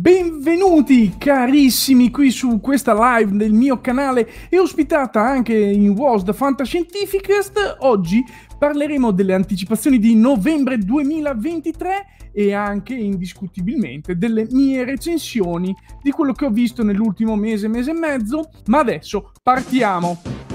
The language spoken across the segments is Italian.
Benvenuti carissimi qui su questa live del mio canale e ospitata anche in WOS da Fantascientificast. Oggi parleremo delle anticipazioni di novembre 2023 e anche indiscutibilmente delle mie recensioni di quello che ho visto nell'ultimo mese, mese e mezzo. Ma adesso partiamo!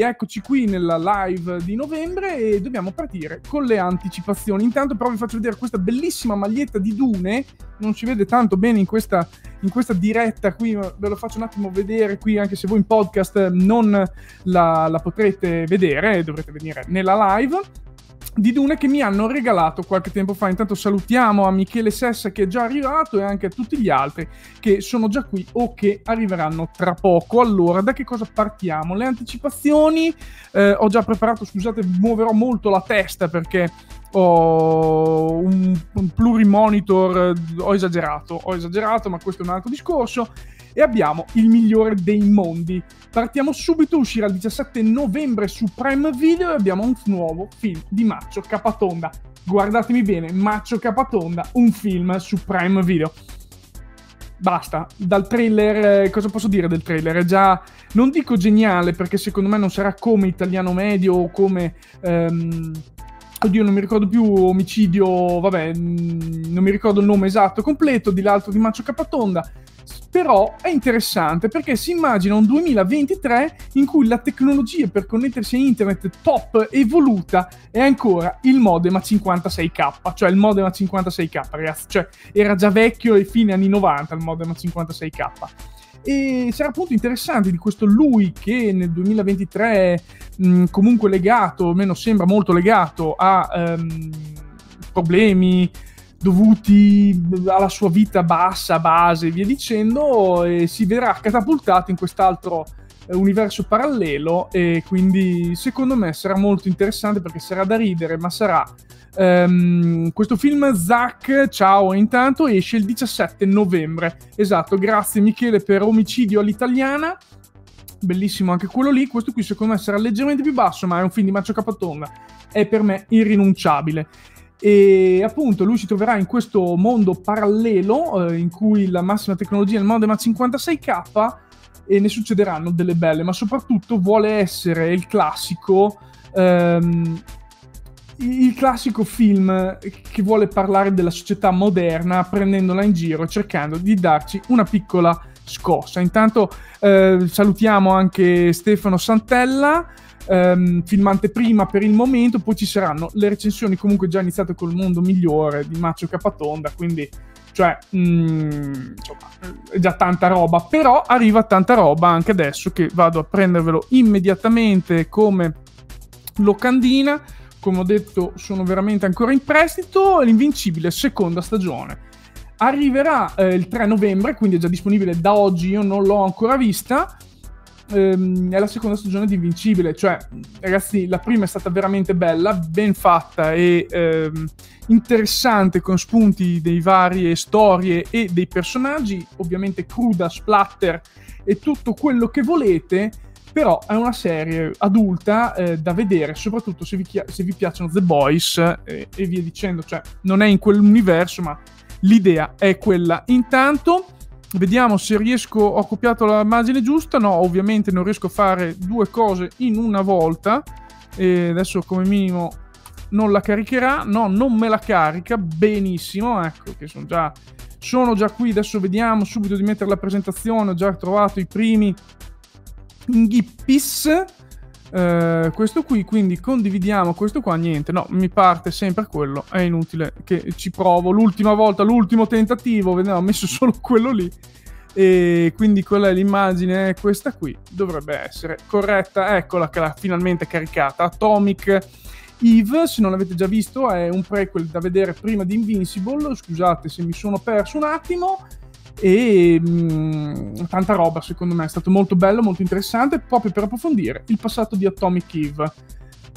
Eccoci qui nella live di novembre e dobbiamo partire con le anticipazioni. Intanto però vi faccio vedere questa bellissima maglietta di Dune, non si vede tanto bene in questa, in questa diretta qui, ve lo faccio un attimo vedere qui anche se voi in podcast non la, la potrete vedere, dovrete venire nella live di Dune che mi hanno regalato qualche tempo fa. Intanto salutiamo a Michele Sessa che è già arrivato e anche a tutti gli altri che sono già qui o che arriveranno tra poco. Allora, da che cosa partiamo? Le anticipazioni. Eh, ho già preparato, scusate, muoverò molto la testa perché ho un, un plurimonitor. Ho esagerato, ho esagerato, ma questo è un altro discorso e abbiamo il migliore dei mondi. Partiamo subito, uscirà il 17 novembre su Prime Video e abbiamo un nuovo film di Maccio Capatonda. Guardatemi bene, Maccio Capatonda, un film su Prime Video. Basta, dal trailer, eh, cosa posso dire del trailer? È già, non dico geniale perché secondo me non sarà come Italiano Medio o come... Um, oddio non mi ricordo più, omicidio, vabbè, non mi ricordo il nome esatto completo, di l'altro di Maccio Capatonda, però è interessante perché si immagina un 2023 in cui la tecnologia per connettersi a internet top evoluta è ancora il modem a 56k, cioè il modem a 56k ragazzi, cioè era già vecchio e fine anni 90 il modem a 56k. E sarà appunto interessante di questo lui che nel 2023 è mh, comunque legato, almeno sembra molto legato a um, problemi dovuti alla sua vita bassa, base e via dicendo, e si verrà catapultato in quest'altro universo parallelo e quindi secondo me sarà molto interessante perché sarà da ridere, ma sarà um, questo film Zack, ciao intanto, esce il 17 novembre. Esatto, grazie Michele per Omicidio all'italiana. Bellissimo anche quello lì. Questo qui secondo me sarà leggermente più basso, ma è un film di Maccio Capatonda. È per me irrinunciabile. E appunto lui si troverà in questo mondo parallelo eh, in cui la massima tecnologia è il modem a 56k e ne succederanno delle belle, ma soprattutto vuole essere il classico ehm, il classico film che vuole parlare della società moderna prendendola in giro cercando di darci una piccola scossa. Intanto eh, salutiamo anche Stefano Santella ehm, filmante prima per il momento, poi ci saranno le recensioni comunque già iniziate col mondo migliore di Macio Capatonda, quindi cioè mm, insomma, è già tanta roba, però arriva tanta roba anche adesso che vado a prendervelo immediatamente come locandina. Come ho detto, sono veramente ancora in prestito. L'Invincibile seconda stagione arriverà eh, il 3 novembre, quindi è già disponibile da oggi. Io non l'ho ancora vista ehm, è la seconda stagione di Invincibile. Cioè, ragazzi, la prima è stata veramente bella, ben fatta e ehm, interessante con spunti dei varie storie e dei personaggi, ovviamente cruda, splatter e tutto quello che volete. però è una serie adulta eh, da vedere, soprattutto se vi, chia- se vi piacciono The Boys eh, e via dicendo, cioè non è in quell'universo, ma l'idea è quella. Intanto, vediamo se riesco, ho copiato l'immagine giusta, no, ovviamente non riesco a fare due cose in una volta, e adesso come minimo non la caricherà, no, non me la carica, benissimo, ecco che sono già, sono già qui, adesso vediamo subito di mettere la presentazione, ho già trovato i primi Ghippis. Uh, questo qui, quindi condividiamo questo qua, niente, no, mi parte sempre quello, è inutile che ci provo, l'ultima volta, l'ultimo tentativo, vediamo, ho messo solo quello lì, e quindi quella è l'immagine, questa qui dovrebbe essere corretta, eccola che l'ha finalmente caricata, Atomic Eve, se non l'avete già visto, è un prequel da vedere prima di Invincible, scusate se mi sono perso un attimo, e mh, mm, tanta roba secondo me, è stato molto bello, molto interessante, proprio per approfondire il passato di Atomic Eve.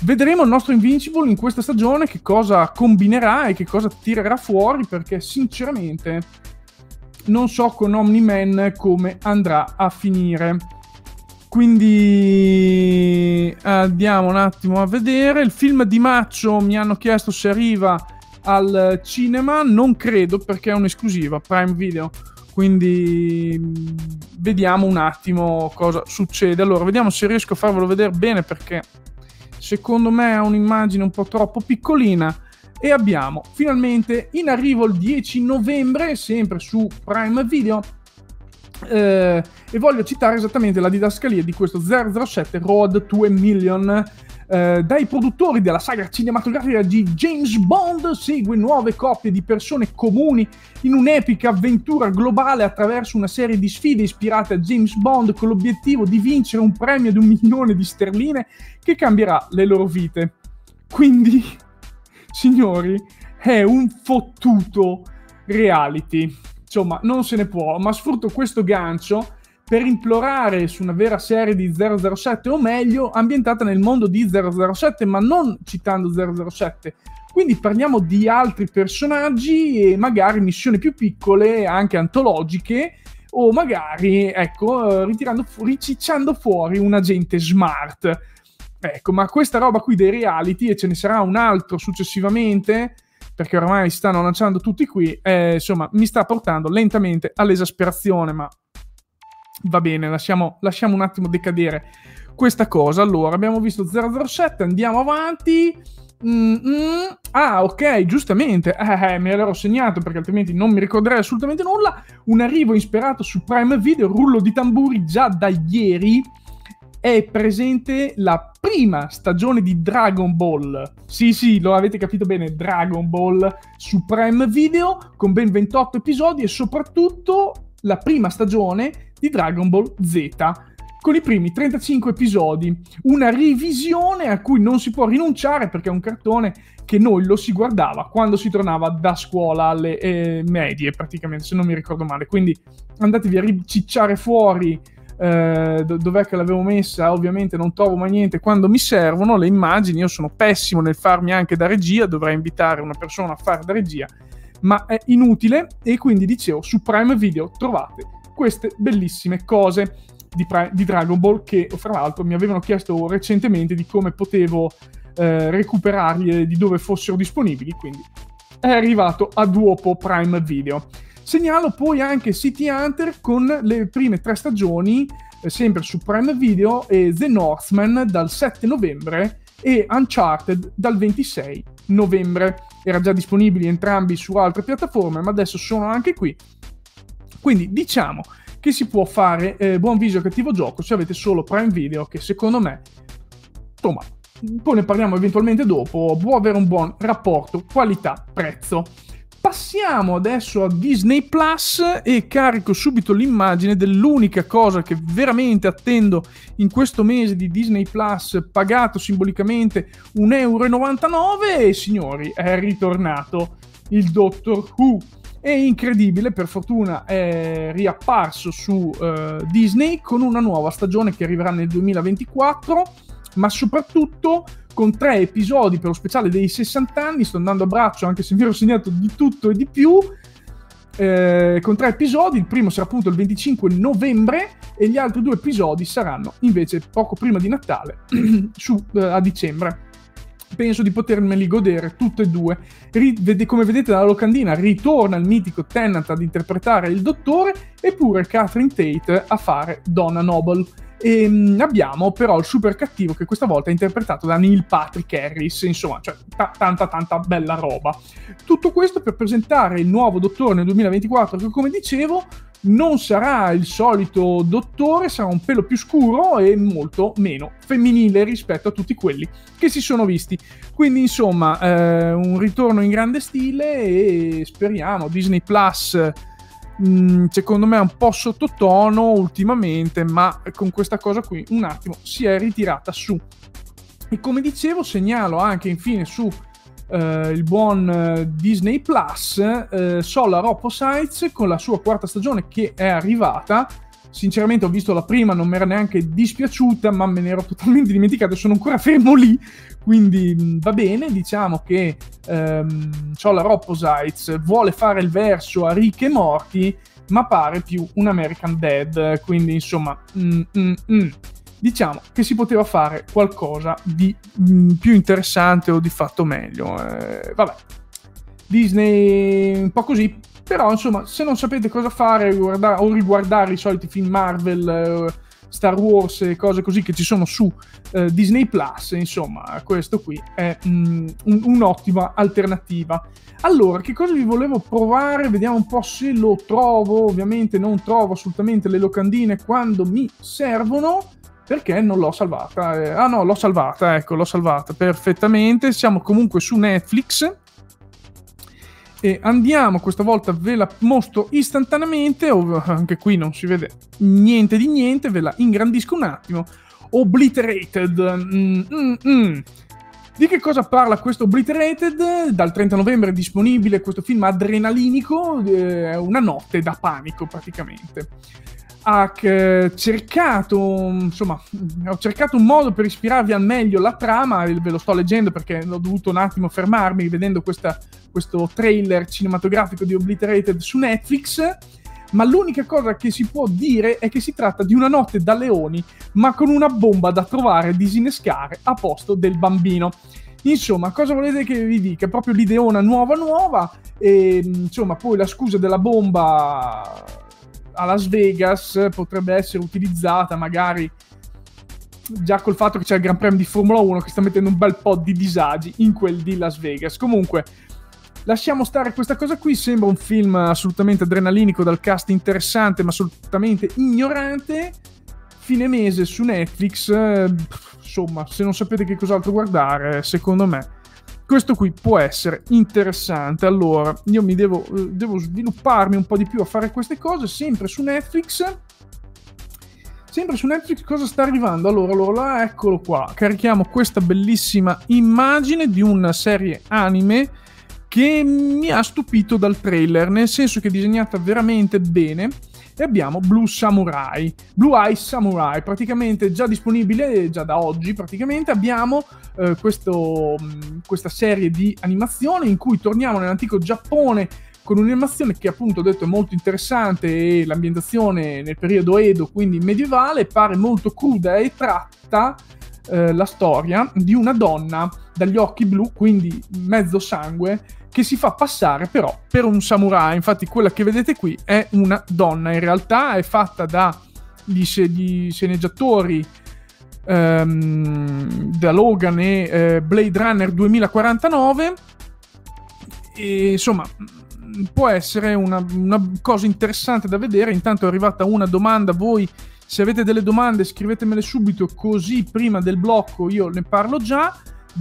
Vedremo il nostro Invincible in questa stagione che cosa combinerà e che cosa tirerà fuori perché sinceramente non so con Omni-Man come andrà a finire. Quindi andiamo un attimo a vedere. Il film di Maccio mi hanno chiesto se arriva al cinema, non credo perché è un'esclusiva Prime Video quindi vediamo un attimo cosa succede. Allora, vediamo se riesco a farvelo vedere bene perché secondo me è un'immagine un po' troppo piccolina. E abbiamo finalmente in arrivo il 10 novembre, sempre su Prime Video. Eh, e voglio citare esattamente la didascalia di questo 007 Road to a Million eh, dai produttori della saga cinematografica di James Bond segue nuove coppie di persone comuni in un'epica avventura globale attraverso una serie di sfide ispirate a James Bond con l'obiettivo di vincere un premio di un milione di sterline che cambierà le loro vite. Quindi, signori, è un fottuto reality. Insomma, non se ne può, ma sfrutto questo gancio per implorare su una vera serie di 007 o meglio ambientata nel mondo di 007 ma non citando 007 quindi parliamo di altri personaggi e magari missioni più piccole anche antologiche o magari ecco eh, ritirando fu- ricicciando fuori un agente smart. Ecco ma questa roba qui dei reality e ce ne sarà un altro successivamente perché ormai stanno lanciando tutti qui eh, insomma mi sta portando lentamente all'esasperazione ma Va bene, lasciamo, lasciamo un attimo decadere questa cosa. Allora, abbiamo visto 007, andiamo avanti. Mm-hmm. Ah, ok, giustamente, eh, eh, me l'ero segnato perché altrimenti non mi ricorderei assolutamente nulla. Un arrivo ispirato su Prime Video, rullo di tamburi già da ieri. È presente la prima stagione di Dragon Ball. Sì, sì, lo avete capito bene, Dragon Ball su Prime Video con ben 28 episodi e soprattutto la prima stagione di Dragon Ball Z con i primi 35 episodi, una revisione a cui non si può rinunciare perché è un cartone che noi lo si guardava quando si tornava da scuola alle eh, medie praticamente, se non mi ricordo male. Quindi andatevi a ricicciare fuori eh, dov'è che l'avevo messa, ovviamente non trovo mai niente. Quando mi servono le immagini, io sono pessimo nel farmi anche da regia, dovrei invitare una persona a fare da regia, ma è inutile. E quindi dicevo su Prime Video trovate queste bellissime cose di, di, Dragon Ball che fra l'altro mi avevano chiesto recentemente di come potevo eh, recuperarli di dove fossero disponibili, quindi è arrivato a Duopo Prime Video. Segnalo poi anche City Hunter con le prime tre stagioni, eh, sempre su Prime Video, e The Northman dal 7 novembre e Uncharted dal 26 novembre. Era già disponibili entrambi su altre piattaforme, ma adesso sono anche qui quindi diciamo che si può fare eh, buon viso e cattivo gioco se avete solo Prime Video, che secondo me, insomma, poi ne parliamo eventualmente dopo, può avere un buon rapporto qualità-prezzo. Passiamo adesso a Disney Plus e carico subito l'immagine dell'unica cosa che veramente attendo in questo mese di Disney Plus, pagato simbolicamente 1,99 euro e signori, è ritornato il Doctor Who è incredibile, per fortuna è riapparso su uh, Disney con una nuova stagione che arriverà nel 2024, ma soprattutto con tre episodi per lo speciale dei 60 anni. Sto andando a braccio anche se mi ero segnato di tutto e di più. eh, con tre episodi. Il primo sarà appunto il 25 novembre e gli altri due episodi saranno invece poco prima di Natale, su, eh, a dicembre. Penso di potermeli godere tutte e due. Ri- come vedete dalla locandina, ritorna il mitico Tennant ad interpretare il dottore, eppure Catherine Tate a fare Donna Noble. E ehm, abbiamo però il super cattivo che questa volta è interpretato da Neil Patrick Harris, insomma, cioè t- tanta tanta bella roba. Tutto questo per presentare il nuovo dottore nel 2024 che come dicevo non sarà il solito dottore, sarà un pelo più scuro e molto meno femminile rispetto a tutti quelli che si sono visti. Quindi insomma, eh, un ritorno in grande stile e speriamo Disney Plus Mm, secondo me è un po' sottotono ultimamente, ma con questa cosa qui un attimo si è ritirata su. E come dicevo, segnalo anche infine su Uh, il buon uh, Disney Plus, uh, Solar Opposites con la sua quarta stagione che è arrivata. Sinceramente ho visto la prima, non mi era neanche dispiaciuta, ma me ne ero totalmente dimenticato, sono ancora fermo lì, quindi mh, va bene, diciamo che um, Solar Opposites vuole fare il verso a ricche e morti, ma pare più un American Dead, quindi insomma... Mm, mm, mm diciamo che si poteva fare qualcosa di mh, mm, più interessante o di fatto meglio. Eh, vabbè, Disney un po' così, però insomma, se non sapete cosa fare guarda- o riguardare i soliti film Marvel, eh, Star Wars e cose così che ci sono su eh, Disney Plus, insomma, questo qui è mh, mm, un, un'ottima alternativa. Allora, che cosa vi volevo provare? Vediamo un po' se lo trovo. Ovviamente non trovo assolutamente le locandine quando mi servono perché non l'ho salvata. Eh, ah no, l'ho salvata, ecco, l'ho salvata perfettamente. Siamo comunque su Netflix. E andiamo, questa volta ve la mostro istantaneamente, anche qui non si vede niente di niente, ve la ingrandisco un attimo. Obliterated. Mm, mm, mm. Di che cosa parla questo Obliterated? Dal 30 novembre è disponibile questo film adrenalinico, eh, una notte da panico praticamente ha cercato, insomma, ho cercato un modo per ispirarvi al meglio la trama, ve lo sto leggendo perché ho dovuto un attimo fermarmi vedendo questa, questo trailer cinematografico di Obliterated su Netflix, ma l'unica cosa che si può dire è che si tratta di una notte da leoni, ma con una bomba da trovare e disinnescare a posto del bambino. Insomma, cosa volete che vi dica? Proprio l'ideona nuova nuova e insomma poi la scusa della bomba a Las Vegas potrebbe essere utilizzata magari già col fatto che c'è il Gran Premio di Formula 1 che sta mettendo un bel po' di disagi in quel di Las Vegas. Comunque, lasciamo stare questa cosa qui, sembra un film assolutamente adrenalinico dal cast interessante ma assolutamente ignorante. Fine mese su Netflix, eh, insomma, se non sapete che cos'altro guardare, secondo me questo qui può essere interessante. Allora, io mi devo, eh, devo svilupparmi un po' di più a fare queste cose, sempre su Netflix. Sempre su Netflix cosa sta arrivando? Allora, allora, eccolo qua. Carichiamo questa bellissima immagine di una serie anime che mi ha stupito dal trailer, nel senso che è disegnata veramente bene e abbiamo Blue Samurai, Blue Eye Samurai, praticamente già disponibile già da oggi, praticamente abbiamo eh, questo, mm, questa serie di animazione in cui torniamo nell'antico Giappone con un'animazione che appunto ho detto è molto interessante e l'ambientazione nel periodo Edo, quindi medievale, pare molto cruda e tratta eh, la storia di una donna dagli occhi blu, quindi mezzo sangue, che si fa passare però per un samurai. Infatti quella che vedete qui è una donna, in realtà è fatta da gli, gli sceneggiatori ehm, da Logan e eh, Blade Runner 2049 e insomma può essere una, una, cosa interessante da vedere. Intanto è arrivata una domanda. Voi se avete delle domande scrivetemele subito così prima del blocco io ne parlo già.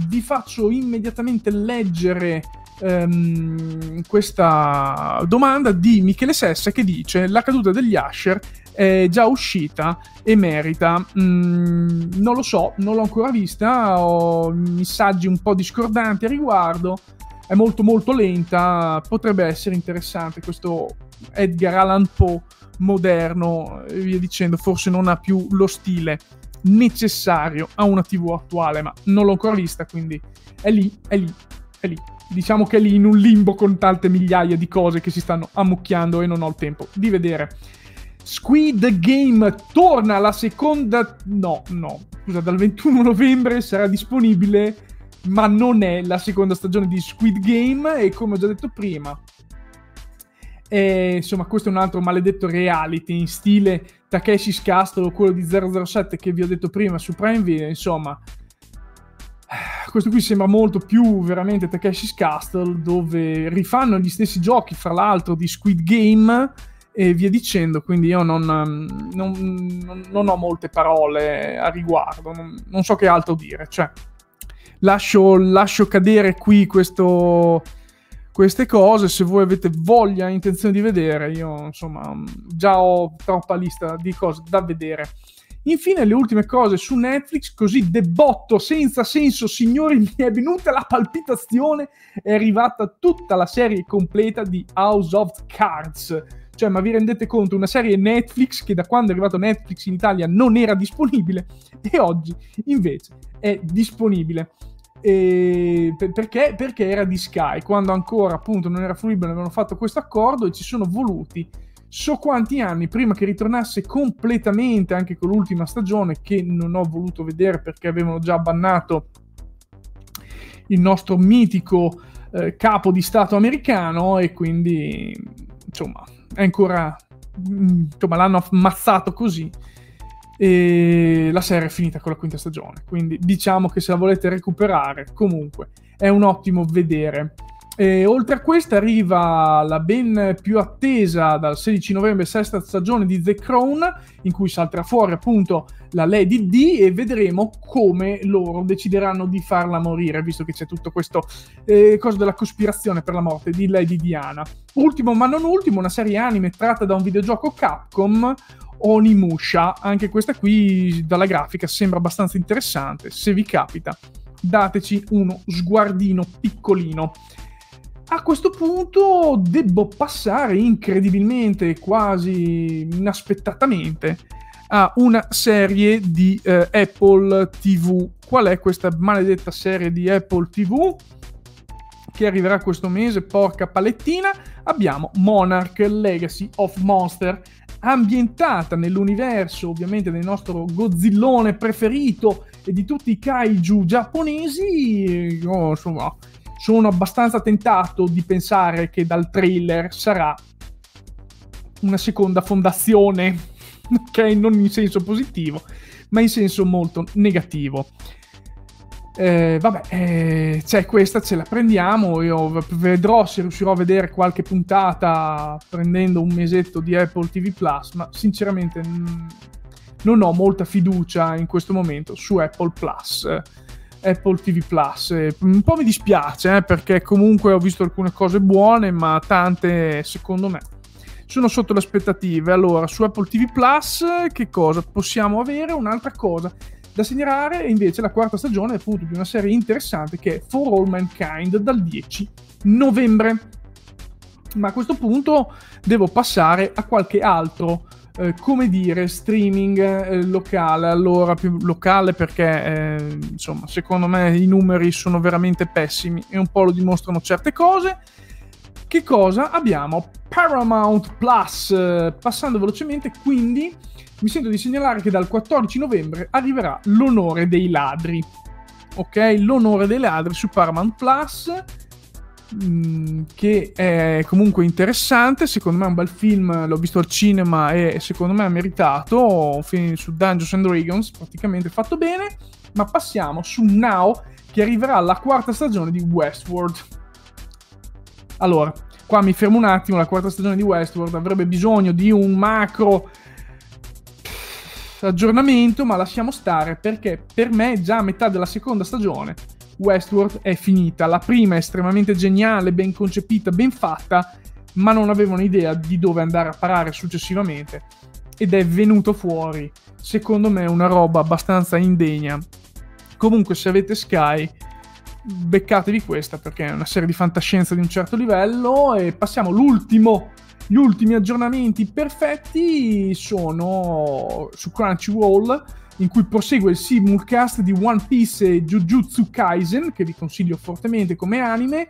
Vi faccio immediatamente leggere ehm, questa domanda di Michele Sessa che dice la caduta degli Asher è già uscita e merita. Mm, non lo so, non l'ho ancora vista, ho messaggi un po' discordanti a riguardo. È molto molto lenta, potrebbe essere interessante questo Edgar Allan Poe moderno e via dicendo, forse non ha più lo stile necessario a una TV attuale, ma non l'ho ancora vista, quindi è lì, è lì, è lì. diciamo che è lì in un limbo con tante migliaia di cose che si stanno ammucchiando e non ho il tempo di vedere. Squid Game torna alla seconda... No, no, scusa, dal 21 novembre sarà disponibile, ma non è la seconda stagione di Squid Game e come ho già detto prima, e, insomma, questo è un altro maledetto reality in stile Takeshi's Castle o quello di 007 che vi ho detto prima su Prime Video. Insomma, questo qui sembra molto più veramente Takeshi's Castle, dove rifanno gli stessi giochi, fra l'altro, di Squid Game e via dicendo. Quindi io non, non, non, non ho molte parole a riguardo, non, so che altro dire. Cioè, lascio, lascio cadere qui questo queste cose. Se voi avete voglia intenzione di vedere, io insomma già ho troppa lista di cose da vedere. Infine, le ultime cose su Netflix, così debotto senza senso, signori, mi è venuta la palpitazione. È arrivata tutta la serie completa di House of Cards. Cioè, ma vi rendete conto? Una serie Netflix che da quando è arrivato Netflix in Italia non era disponibile e oggi invece è disponibile. E perché? Perché era di Sky, quando ancora appunto non era fruibile, avevano fatto questo accordo e ci sono voluti so quanti anni prima che ritornasse completamente anche con l'ultima stagione che non ho voluto vedere perché avevano già bannato il nostro mitico eh, capo di stato americano e quindi insomma è ancora insomma l'hanno ammazzato così e la serie è finita con la quinta stagione. Quindi diciamo che se la volete recuperare, comunque è un ottimo vedere. E oltre a questa arriva la ben più attesa dal 16 novembre sesta stagione di The Crown, in cui salterà fuori appunto la Lady D e vedremo come loro decideranno di farla morire, visto che c'è tutto questo eh, cosa della cospirazione per la morte di Lady Diana. Ultimo ma non ultimo, una serie anime tratta da un videogioco Capcom, Onimusha, anche questa qui dalla grafica sembra abbastanza interessante, se vi capita dateci uno sguardino piccolino. A questo punto devo passare incredibilmente, quasi inaspettatamente, a una serie di eh, Apple TV. Qual è questa maledetta serie di Apple TV? Che arriverà questo mese, porca palettina. Abbiamo Monarch Legacy of Monster ambientata nell'universo ovviamente del nostro Godzillone preferito e di tutti i kaiju giapponesi, io insomma sono abbastanza tentato di pensare che dal trailer sarà una seconda fondazione, ok? Non in senso positivo, ma in senso molto negativo. Eh, vabbè, eh, c'è questa, ce la prendiamo. Io vedrò se riuscirò a vedere qualche puntata prendendo un mesetto di Apple TV Plus, ma sinceramente n- non ho molta fiducia in questo momento su Apple Plus. Apple TV Plus. un po' mi dispiace eh, perché comunque ho visto alcune cose buone, ma tante secondo me sono sotto le aspettative. Allora, su Apple TV Plus, che cosa possiamo avere? Un'altra cosa da segnalare invece la quarta stagione appunto di una serie interessante che è For All Mankind dal 10 novembre. Ma a questo punto devo passare a qualche altro, eh, come dire, streaming eh, locale. Allora, più locale perché, eh, insomma, secondo me i numeri sono veramente pessimi e un po' lo dimostrano certe cose. Che cosa abbiamo? Paramount Plus, eh, passando velocemente, quindi mi sento di segnalare che dal 14 novembre arriverà l'onore dei ladri. Ok, l'onore dei ladri su Paramount Plus. Mm, che è comunque interessante. Secondo me è un bel film. L'ho visto al cinema e secondo me ha meritato. Un film su Dungeons and Dragons, praticamente fatto bene. Ma passiamo su Now, che arriverà la quarta stagione di Westworld. Allora, qua mi fermo un attimo. La quarta stagione di Westworld avrebbe bisogno di un macro aggiornamento, ma lasciamo stare perché per me già a metà della seconda stagione Westworld è finita. La prima è estremamente geniale, ben concepita, ben fatta, ma non avevano idea di dove andare a parare successivamente. Ed è venuto fuori, secondo me, una roba abbastanza indegna. Comunque, se avete Sky, beccatevi questa perché è una serie di fantascienza di un certo livello. E passiamo all'ultimo gli ultimi aggiornamenti perfetti sono su Crunchyroll in cui prosegue il simulcast di One Piece e Jujutsu Kaisen, che vi consiglio fortemente come anime,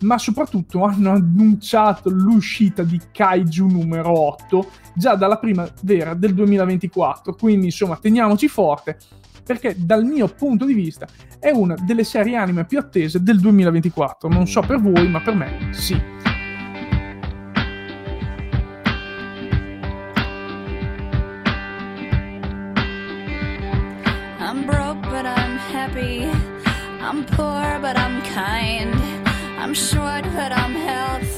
ma soprattutto hanno annunciato l'uscita di Kaiju numero 8 già dalla primavera del 2024, quindi insomma teniamoci forte perché dal mio punto di vista è una delle serie anime più attese del 2024, non so per voi ma per me sì. I'm poor, but I'm kind. I'm short, but I'm healthy.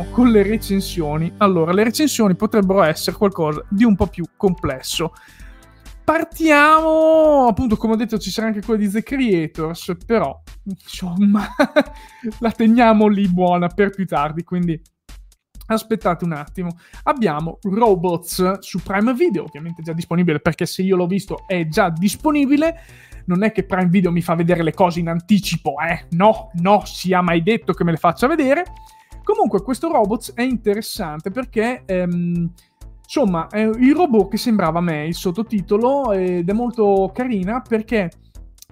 Partiamo con le recensioni. Allora, le recensioni potrebbero essere qualcosa di un po' più complesso. Partiamo, appunto, come ho detto, ci sarà anche quella di The Creators, però, insomma, la teniamo lì buona per più tardi, quindi aspettate un attimo. Abbiamo Robots su Prime Video, ovviamente già disponibile perché se io l'ho visto è già disponibile. Non è che Prime Video mi fa vedere le cose in anticipo, eh? No, no, sia mai detto che me le faccia vedere. Comunque questo robot è interessante perché... Ehm, insomma, è il robot che sembrava me il sottotitolo ed è molto carina perché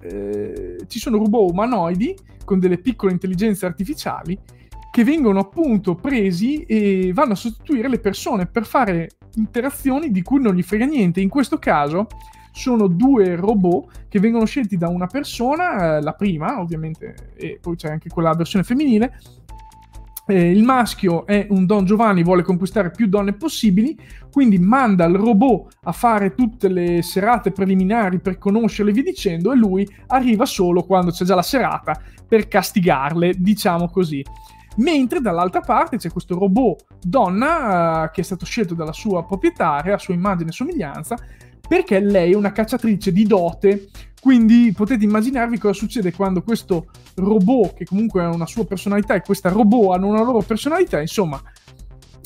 eh, ci sono robot umanoidi con delle piccole intelligenze artificiali che vengono appunto presi e vanno a sostituire le persone per fare interazioni di cui non gli frega niente. In questo caso sono due robot che vengono scelti da una persona, eh, la prima ovviamente, e poi c'è anche quella versione femminile, eh, il maschio è un Don Giovanni, vuole conquistare più donne possibili, quindi manda il robot a fare tutte le serate preliminari per conoscerle, vi dicendo, e lui arriva solo quando c'è già la serata per castigarle, diciamo così. Mentre dall'altra parte c'è questo robot donna uh, che è stato scelto dalla sua proprietaria, a sua immagine e somiglianza, perché lei è una cacciatrice di dote. Quindi potete immaginarvi cosa succede quando questo robot, che comunque ha una sua personalità, e questa robot hanno una loro personalità, insomma,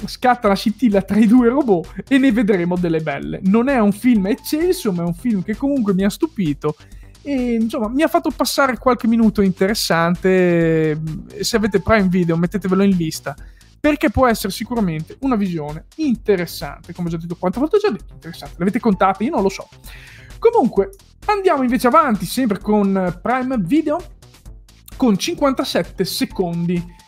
scatta la scintilla tra i due robot e ne vedremo delle belle. Non è un film eccelso, ma è un film che comunque mi ha stupito e insomma mi ha fatto passare qualche minuto interessante. Se avete Prime Video, mettetevelo in lista perché può essere sicuramente una visione interessante. Come ho già detto, quante volte ho già detto interessante? L'avete contata? Io non lo so. Comunque, andiamo invece avanti, sempre con Prime Video, con 57 secondi.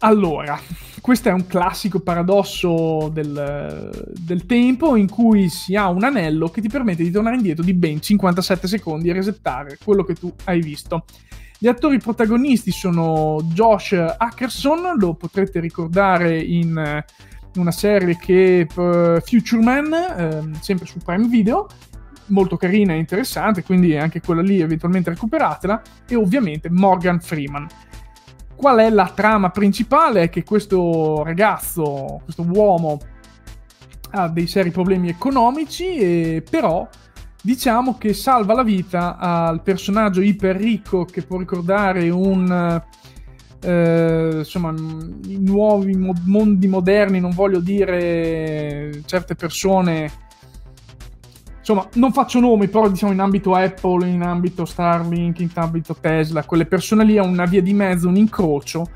Allora, questo è un classico paradosso del, del, tempo in cui si ha un anello che ti permette di tornare indietro di ben 57 secondi e resettare quello che tu hai visto. Gli attori protagonisti sono Josh Ackerson, lo potrete ricordare in una serie che uh, Future Man, uh, sempre su Prime Video, molto carina e interessante, quindi anche quella lì eventualmente recuperatela, e ovviamente Morgan Freeman. Qual è la trama principale? È che questo ragazzo, questo uomo, ha dei seri problemi economici, e però diciamo che salva la vita al personaggio iper ricco che può ricordare un... Eh, insomma, i nuovi mondi moderni, non voglio dire certe persone insomma, non faccio nomi, però diciamo in ambito Apple, in ambito Starlink, in ambito Tesla, quelle persone lì hanno una via di mezzo, un incrocio.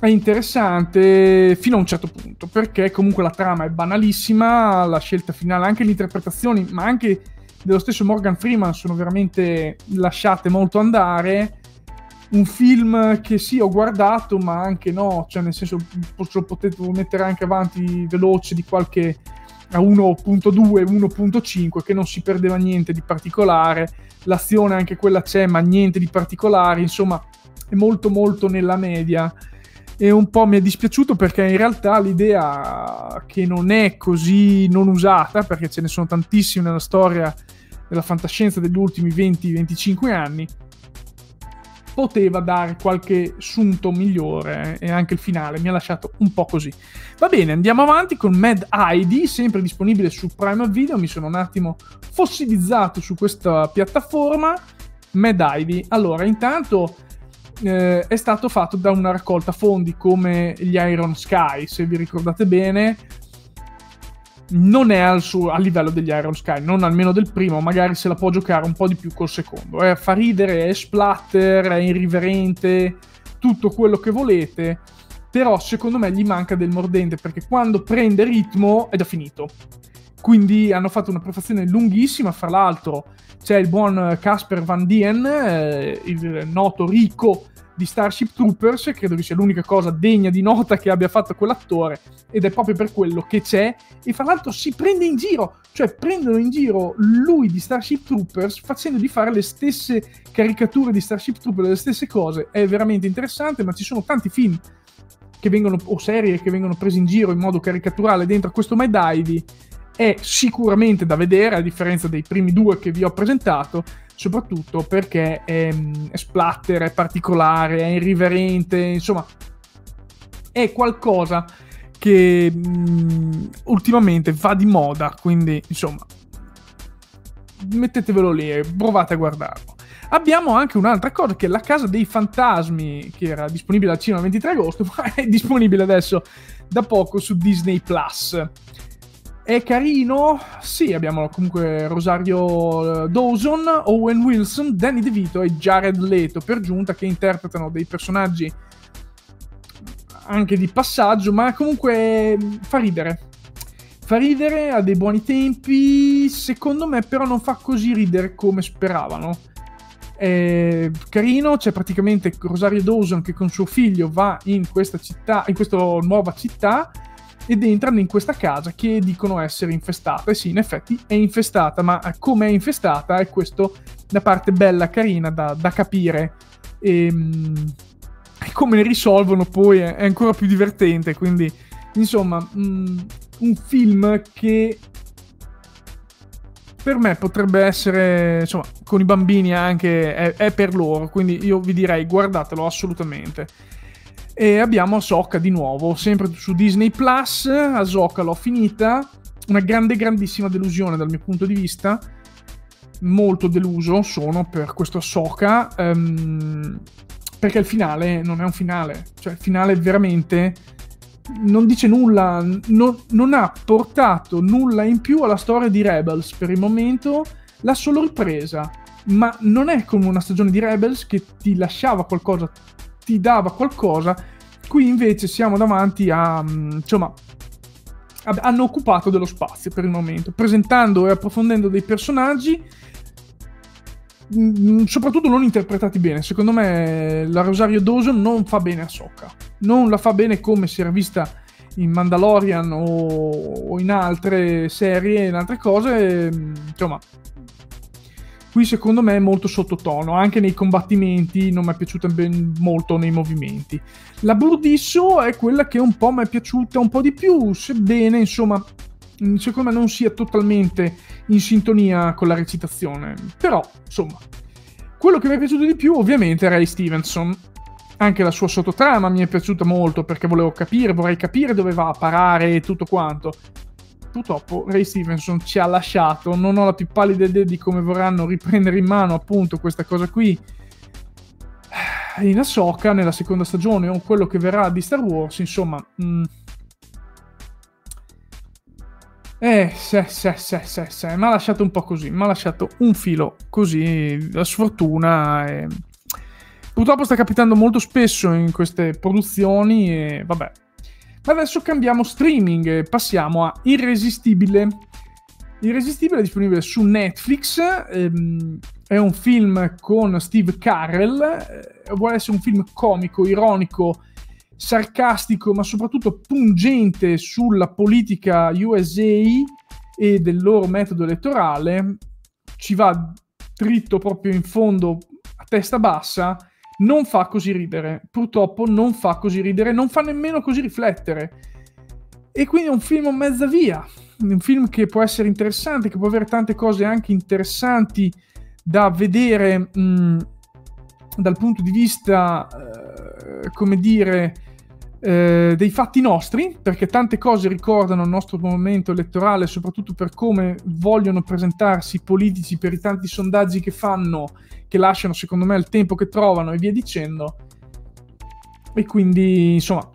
È interessante fino a un certo punto, perché comunque la trama è banalissima, la scelta finale, anche le interpretazioni, ma anche dello stesso Morgan Freeman sono veramente lasciate molto andare. Un film che sì, ho guardato, ma anche no, cioè nel senso lo potete mettere anche avanti veloce di qualche a 1.2, 1.5 che non si perdeva niente di particolare, l'azione anche quella c'è ma niente di particolare, insomma è molto molto nella media. E un po' mi è dispiaciuto perché in realtà l'idea che non è così non usata, perché ce ne sono tantissime nella storia della fantascienza degli ultimi 20-25 anni, poteva dare qualche sunto migliore e anche il finale mi ha lasciato un po' così. Va bene, andiamo avanti con Mad ID, sempre disponibile su Prime Video, mi sono un attimo fossilizzato su questa piattaforma. Mad ID, allora intanto eh, è stato fatto da una raccolta fondi come gli Iron Sky, se vi ricordate bene, non è al suo, a livello degli Iron Sky, non almeno del primo, magari se la può giocare un po' di più col secondo. Eh, fa ridere, è splatter, è irriverente, tutto quello che volete, però secondo me gli manca del mordente perché quando prende ritmo è già finito. Quindi hanno fatto una prefazione lunghissima, fra l'altro c'è il buon Casper Van Dien, eh, il noto ricco di Starship Troopers, credo che sia l'unica cosa degna di nota che abbia fatto quell'attore ed è proprio per quello che c'è e fra l'altro si prende in giro, cioè prendono in giro lui di Starship Troopers facendo di fare le stesse caricature di Starship Troopers, le stesse cose, è veramente interessante, ma ci sono tanti film che vengono, o serie che vengono presi in giro in modo caricaturale dentro a questo My Ivy è sicuramente da vedere a differenza dei primi due che vi ho presentato soprattutto perché è, è splatter, è particolare, è irriverente, insomma, è qualcosa che mh, ultimamente va di moda, quindi insomma, mettetevelo lì provate a guardarlo. Abbiamo anche un'altra cosa che è La Casa dei Fantasmi, che era disponibile al cinema il 23 agosto, ma è disponibile adesso da poco su Disney Plus. È carino? Sì, abbiamo comunque Rosario eh, Dawson, Owen Wilson, Danny DeVito e Jared Leto per giunta che interpretano dei personaggi anche di passaggio, ma comunque mm, fa ridere. Fa ridere, ha dei buoni tempi, secondo me però non fa così ridere come speravano. È carino, c'è praticamente Rosario Dawson che con suo figlio va in questa città, in questa nuova città ed entrano in questa casa che dicono essere infestata. E sì, in effetti è infestata, ma come è infestata è questa la parte bella, carina da, da capire. E, ehm, e come ne risolvono poi è, è ancora più divertente. Quindi, insomma, mh, mm, un film che per me potrebbe essere, insomma, con i bambini anche, è, è per loro, quindi io vi direi guardatelo assolutamente. E abbiamo Ahsoka di nuovo, sempre su Disney Plus. Ahsoka l'ho finita. Una grande, grandissima delusione dal mio punto di vista. Molto deluso sono per questo Ahsoka. Um, perché il finale non è un finale. Cioè, il finale veramente non dice nulla, non, non, ha portato nulla in più alla storia di Rebels per il momento, l'ha solo ripresa. Ma non è come una stagione di Rebels che ti lasciava qualcosa, ti dava qualcosa. Qui invece siamo davanti a, mm, insomma, hanno occupato dello spazio per il momento, presentando e approfondendo dei personaggi Mm, soprattutto non interpretati bene. Secondo me la Rosario Dawson non fa bene a Socca. Non la fa bene come si era vista in Mandalorian o, in altre serie, in altre cose. Mm, insomma, qui secondo me è molto sottotono. Anche nei combattimenti non mi è piaciuta molto nei movimenti. La Burdisso è quella che un po' mi è piaciuta un po' di più, sebbene insomma Mm, secondo me non sia totalmente in sintonia con la recitazione. Però, insomma, quello che mi è piaciuto di più ovviamente è Ray Stevenson. Anche la sua sottotrama mi è piaciuta molto perché volevo capire, vorrei capire dove va a parare e tutto quanto. Purtroppo Ray Stevenson ci ha lasciato, non ho la più pallida idea di come vorranno riprendere in mano appunto questa cosa qui in Ahsoka nella seconda stagione o quello che verrà di Star Wars, insomma... Mh, mm, eh, se, se, se, se, se, mi ha lasciato un po' così, mi ha lasciato un filo così, la sfortuna. E... Purtroppo sta capitando molto spesso in queste produzioni e vabbè. Ma adesso cambiamo streaming e passiamo a Irresistibile. Irresistibile è disponibile su Netflix, ehm, è un film con Steve Carell, eh, vuole essere un film comico, ironico, sarcastico ma soprattutto pungente sulla politica USA e del loro metodo elettorale, ci va dritto proprio in fondo a testa bassa, non fa così ridere. Purtroppo non fa così ridere, non fa nemmeno così riflettere. E quindi è un film mezza via, un film che può essere interessante, che può avere tante cose anche interessanti da vedere mh, dal punto di vista, eh, come dire, eh, dei fatti nostri, perché tante cose ricordano il nostro momento elettorale, soprattutto per come vogliono presentarsi i politici, per i tanti sondaggi che fanno, che lasciano secondo me il tempo che trovano e via dicendo. E quindi, insomma,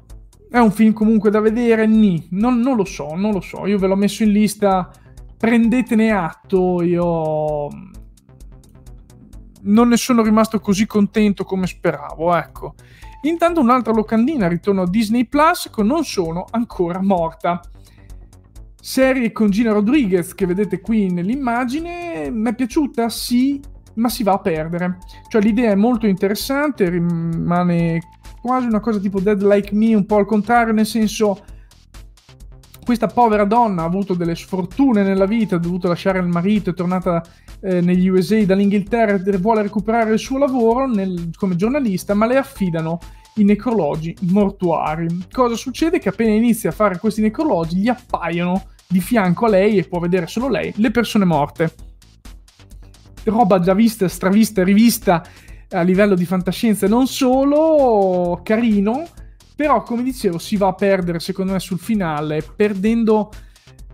è un film comunque da vedere, ni. Non, non lo so, non lo so. Io ve l'ho messo in lista, prendetene atto, io non ne sono rimasto così contento come speravo, ecco. Intanto un'altra locandina ritorno a Disney Plus con Non sono ancora morta. Serie con Gina Rodriguez che vedete qui nell'immagine, mi è piaciuta? Sì, ma si va a perdere. Cioè l'idea è molto interessante, rimane quasi una cosa tipo Dead Like Me, un po' al contrario, nel senso questa povera donna ha avuto delle sfortune nella vita, ha dovuto lasciare il marito, è tornata eh, negli USA dall'Inghilterra vuole recuperare il suo lavoro nel, come giornalista, ma le affidano i necrologi mortuari. Cosa succede? Che appena inizia a fare questi necrologi gli appaiono di fianco a lei e può vedere solo lei le persone morte. Roba già vista, stravista, rivista a livello di fantascienza non solo, carino, però come dicevo si va a perdere secondo me sul finale, perdendo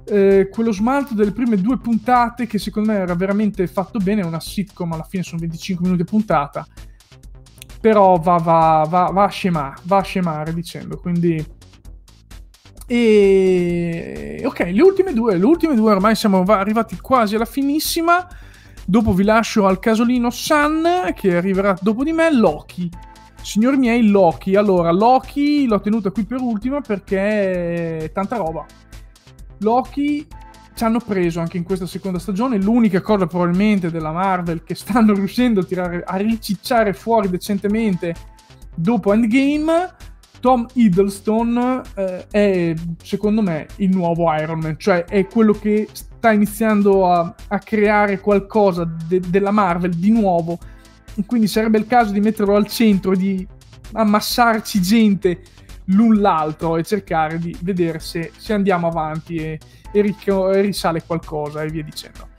eh, quello smalto delle prime due puntate che secondo me era veramente fatto bene, è una sitcom, alla fine sono 25 minuti a puntata, però va, va, va, va a scemare, va a scemare dicendo, quindi... E ok, le ultime due, le ultime due ormai siamo arrivati quasi alla finissima. Dopo vi lascio al casolino Sun che arriverà dopo di me, Loki. Signori miei, Loki. Allora, Loki l'ho tenuta qui per ultima perché tanta roba. Loki ci hanno preso anche in questa seconda stagione. L'unica cosa probabilmente della Marvel che stanno riuscendo a tirare, a ricicciare fuori decentemente dopo Endgame. Tom Hiddleston eh, è secondo me il nuovo Iron Man, cioè è quello che sta iniziando a, a creare qualcosa de- della Marvel di nuovo. Quindi sarebbe il caso di metterlo al centro, di ammassarci gente l'un l'altro e cercare di vedere se, se andiamo avanti e, e, ric- e, risale qualcosa e via dicendo.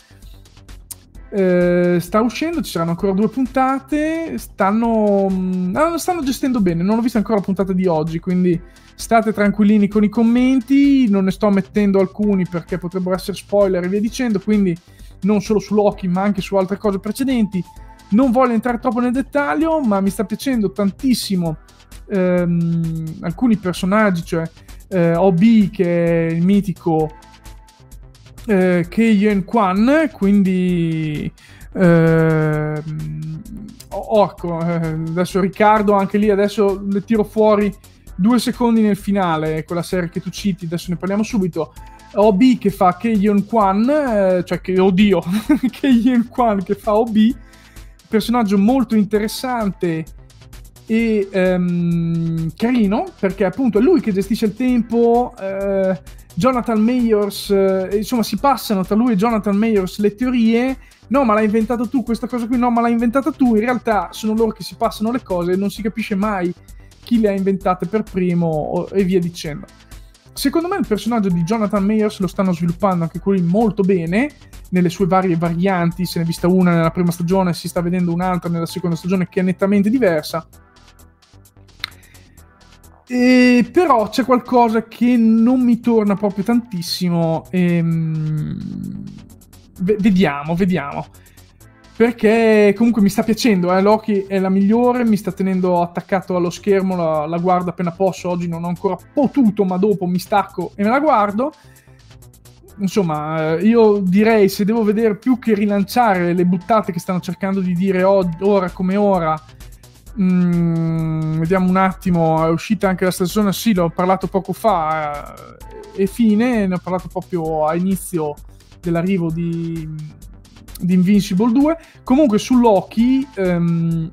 Eh, sta uscendo, ci saranno ancora due puntate. Stanno, mh, mm, stanno gestendo bene. Non ho visto ancora la puntata di oggi, quindi state tranquillini con i commenti. Non ne sto mettendo alcuni perché potrebbero essere spoiler e via dicendo. Quindi non solo su Loki, ma anche su altre cose precedenti. Non voglio entrare troppo nel dettaglio, ma mi sta piacendo tantissimo ehm, alcuni personaggi, cioè eh, OB che è il mitico eh, Keien Kwan, quindi eh, Orco, adesso Riccardo anche lì, adesso le tiro fuori due secondi nel finale, quella serie che tu citi, adesso ne parliamo subito. OB che fa Keien Kwan, eh, cioè che oddio, Keien Kwan che fa OB, personaggio molto interessante e um, carino perché appunto è lui che gestisce il tempo. Uh, Jonathan Mayors, uh, insomma, si passano tra lui e Jonathan Mayors le teorie. No, ma l'hai inventato tu questa cosa qui, no, ma l'hai inventata tu. In realtà sono loro che si passano le cose e non si capisce mai chi le ha inventate per primo e via dicendo. Secondo me il personaggio di Jonathan Mayers lo stanno sviluppando anche qui molto bene, nelle sue varie varianti, se ne è vista una nella prima stagione, si sta vedendo un'altra nella seconda stagione che è nettamente diversa. E, però c'è qualcosa che non mi torna proprio tantissimo. E, um, vediamo, vediamo. Perché comunque mi sta piacendo, eh? Loki è la migliore, mi sta tenendo attaccato allo schermo, la, la guardo appena posso, oggi non ho ancora potuto, ma dopo mi stacco e me la guardo insomma, eh, io direi se devo vedere più che rilanciare le buttate che stanno cercando di dire ora come ora Mm, vediamo un attimo, è uscita anche la stagione, sì, l'ho parlato poco fa, eh, e fine, ne ho parlato proprio a inizio dell'arrivo di, di Invincible 2. Comunque su Loki ehm,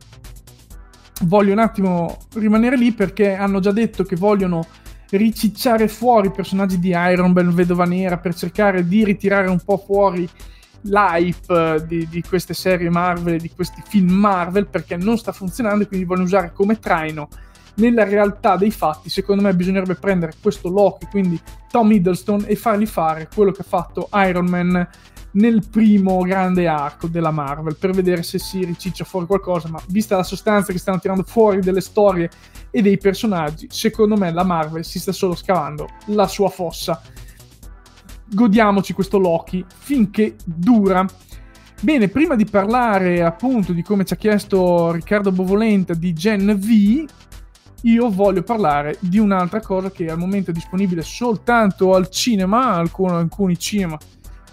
voglio un attimo rimanere lì perché hanno già detto che vogliono ricicciare fuori i personaggi di Iron Man, Vedova Nera, per cercare di ritirare un po' fuori l'hype di, di, queste serie Marvel, di questi film Marvel, perché non sta funzionando e quindi vogliono usare come traino. Nella realtà dei fatti, secondo me, bisognerebbe prendere questo Loki, quindi Tom Hiddleston, e fargli fare quello che ha fatto Iron Man nel primo grande arco della Marvel, per vedere se si riciccia fuori qualcosa, ma vista la sostanza che stanno tirando fuori delle storie e dei personaggi, secondo me la Marvel si sta solo scavando la sua fossa godiamoci questo Loki finché dura. Bene, prima di parlare appunto di come ci ha chiesto Riccardo Bovolenta di Gen V, io voglio parlare di un'altra cosa che al momento è disponibile soltanto al cinema, alcuni, alcuni cinema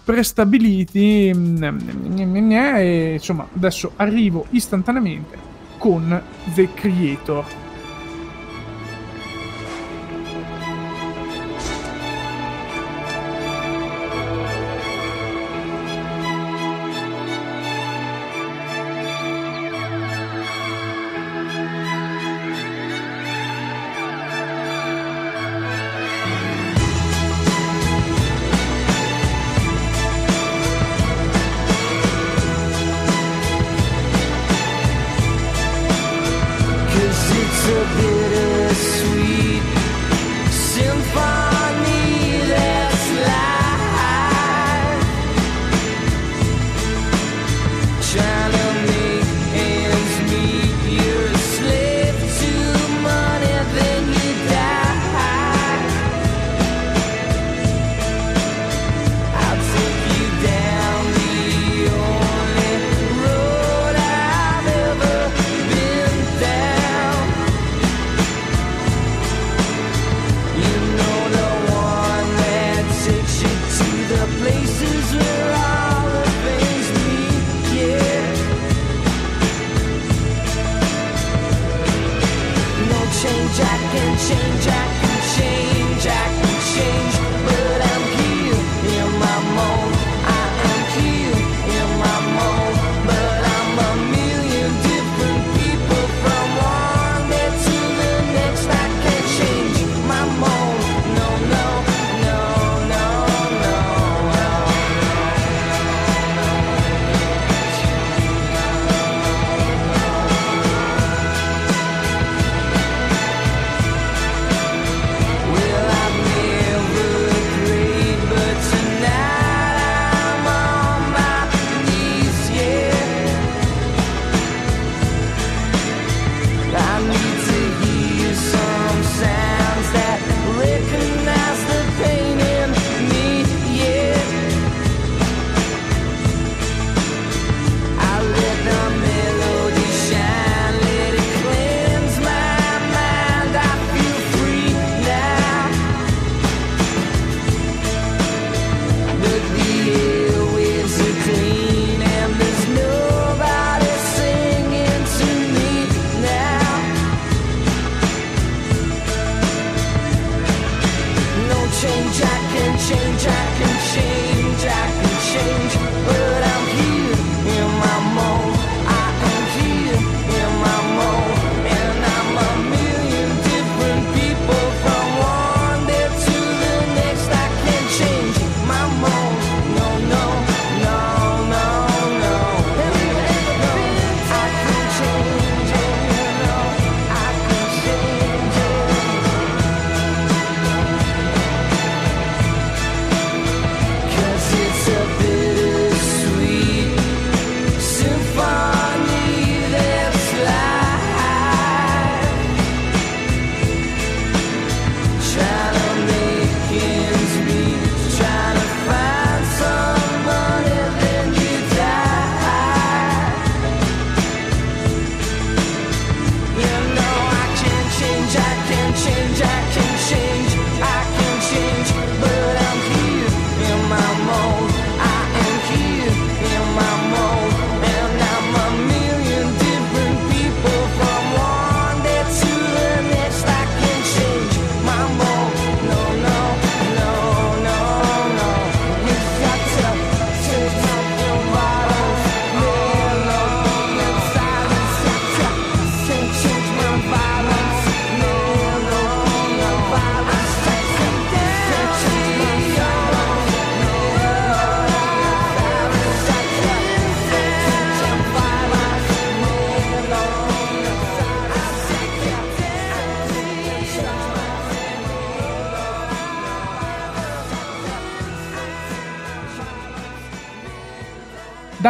prestabiliti e insomma adesso arrivo istantaneamente con The Creator.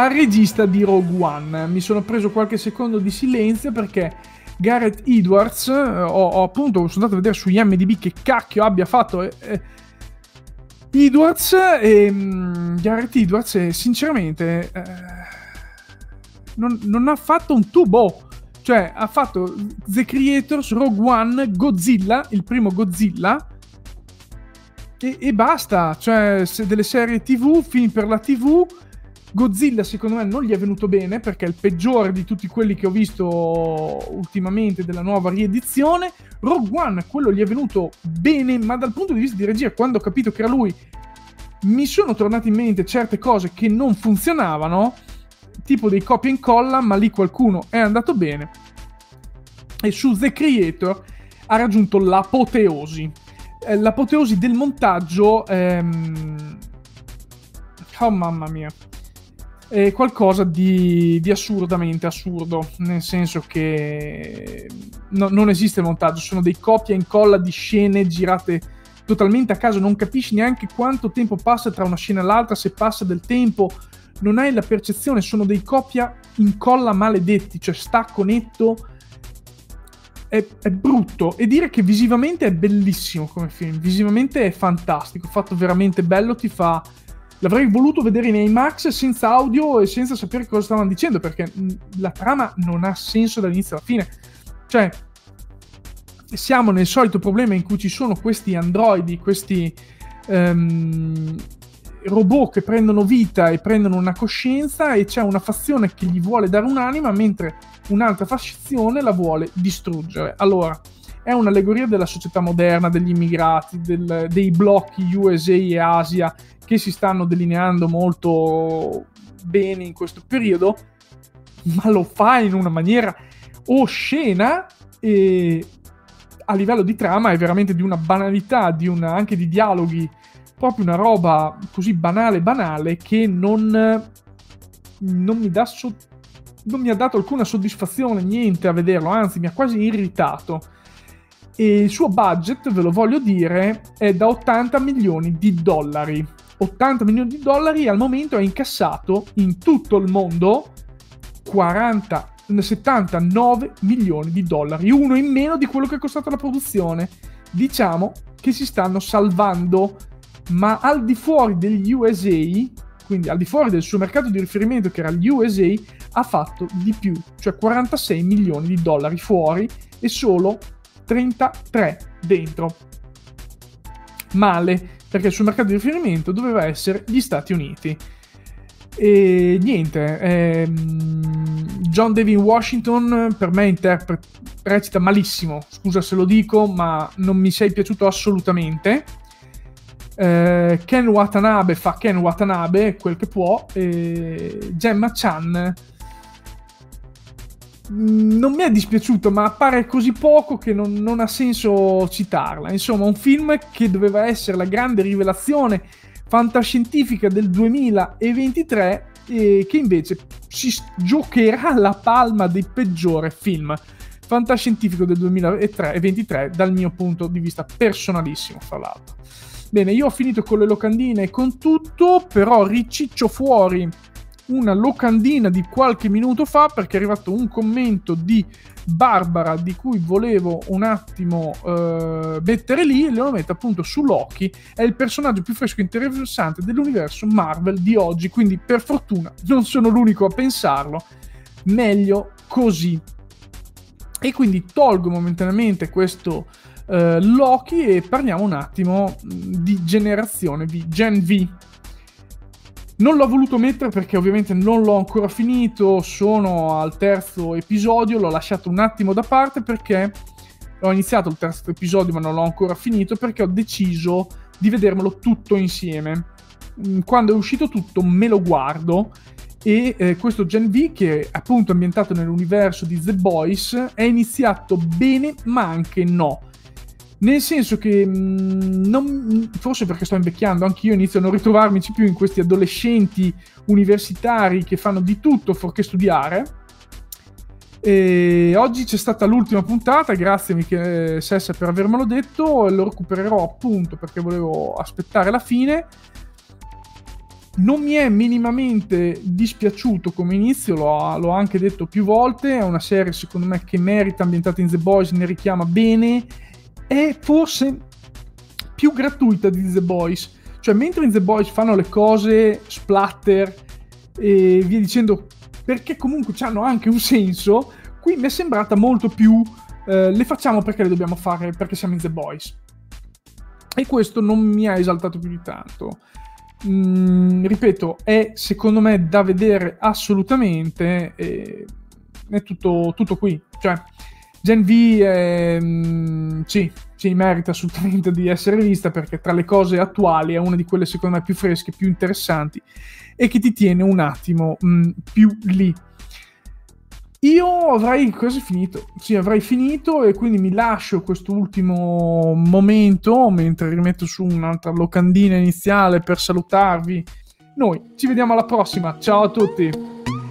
Dal regista di Rogue One. Mi sono preso qualche secondo di silenzio perché Gareth Edwards, eh, ho, ho, appunto, sono andato a vedere su IMDb che cacchio abbia fatto eh, eh Edwards e um, Gareth Edwards e sinceramente eh, non, non, ha fatto un tubo. Cioè, ha fatto The Creators, Rogue One, Godzilla, il primo Godzilla, e, e basta. Cioè, se delle serie TV, film per la TV, Godzilla secondo me non gli è venuto bene perché è il peggiore di tutti quelli che ho visto ultimamente della nuova riedizione. Rogue One, quello gli è venuto bene, ma dal punto di vista di regia, quando ho capito che era lui, mi sono tornate in mente certe cose che non funzionavano, tipo dei copia e incolla, ma lì qualcuno è andato bene. E su The Creator ha raggiunto l'apoteosi. Eh, l'apoteosi del montaggio... Ehm... Oh mamma mia è qualcosa di, di, assurdamente assurdo, nel senso che no, non esiste montaggio, sono dei copia e incolla di scene girate totalmente a caso, non capisci neanche quanto tempo passa tra una scena e l'altra, se passa del tempo, non hai la percezione, sono dei copia incolla maledetti, cioè stacco netto. È, è, brutto e dire che visivamente è bellissimo come film, visivamente è fantastico, fatto veramente bello, ti fa l'avrei voluto vedere in IMAX senza audio e senza sapere cosa stavano dicendo, perché la trama non ha senso dall'inizio alla fine. Cioè, siamo nel solito problema in cui ci sono questi androidi, questi um, robot che prendono vita e prendono una coscienza e c'è una fazione che gli vuole dare un'anima mentre un'altra fazione la vuole distruggere. Allora, è un'allegoria della società moderna, degli immigrati, del, dei blocchi USA e Asia che si stanno delineando molto bene in questo periodo, ma lo fa in una maniera oscena e a livello di trama è veramente di una banalità, di una, anche di dialoghi, proprio una roba così banale banale che non, non mi dà so- non mi ha dato alcuna soddisfazione, niente a vederlo, anzi mi ha quasi irritato. E il suo budget, ve lo voglio dire, è da 80 milioni di dollari. 80 milioni di dollari al momento ha incassato in tutto il mondo 40, 79 milioni di dollari, uno in meno di quello che è costato la produzione. Diciamo che si stanno salvando, ma al di fuori degli USA, quindi al di fuori del suo mercato di riferimento che era gli USA, ha fatto di più, cioè 46 milioni di dollari fuori e solo 33 dentro. Male, perché sul mercato di riferimento doveva essere gli Stati Uniti. E niente, ehm, John Devin Washington per me interpre- recita malissimo, scusa se lo dico, ma non mi sei piaciuto assolutamente. eh, Ken Watanabe fa Ken Watanabe quel che può e Gemma Chan non mi è dispiaciuto ma appare così poco che non, non ha senso citarla insomma un film che doveva essere la grande rivelazione fantascientifica del 2023 e che invece si giocherà la palma dei peggiore film fantascientifico del 2023 dal mio punto di vista personalissimo, fra l'altro. Bene, io ho finito con le locandine e con tutto, però riciccio fuori una locandina di qualche minuto fa perché è arrivato un commento di Barbara di cui volevo un attimo uh, mettere lì e lo metto appunto su Loki. È il personaggio più fresco e interessante dell'universo Marvel di oggi quindi per fortuna non sono l'unico a pensarlo. Meglio così. E quindi tolgo momentaneamente questo uh, Loki e parliamo un attimo di generazione V, Gen V non l'ho voluto mettere perché ovviamente non l'ho ancora finito, sono al terzo episodio, l'ho lasciato un attimo da parte perché ho iniziato il terzo episodio ma non l'ho ancora finito perché ho deciso di vedermelo tutto insieme. Mm, quando è uscito tutto me lo guardo e eh, questo Gen V che è appunto ambientato nell'universo di The Boys è iniziato bene ma anche no nel senso che mh, mm, non, forse perché sto invecchiando, anche io inizio a non ritrovarmici più in questi adolescenti universitari che fanno di tutto fuorché studiare. E oggi c'è stata l'ultima puntata, grazie Michele Sessa per avermelo detto, lo recupererò appunto perché volevo aspettare la fine. Non mi è minimamente dispiaciuto come inizio, l'ho, l'ho anche detto più volte, è una serie secondo me che merita, ambientata in The Boys, ne richiama bene è forse più gratuita di The Boys. Cioè, mentre in The Boys fanno le cose splatter e via dicendo, perché comunque hanno anche un senso, qui mi è sembrata molto più eh, le facciamo perché le dobbiamo fare, perché siamo in The Boys. E questo non mi ha esaltato più di tanto. Mm, ripeto, è secondo me da vedere assolutamente. E è tutto, tutto qui. Cioè, Gen V eh, sì, sì, merita assolutamente di essere vista perché tra le cose attuali è una di quelle secondo me più fresche, più interessanti e che ti tiene un attimo mh, mm, più lì. Io avrei quasi finito, sì, avrei finito e quindi mi lascio questo ultimo momento mentre rimetto su un'altra locandina iniziale per salutarvi. Noi ci vediamo alla prossima, ciao a tutti!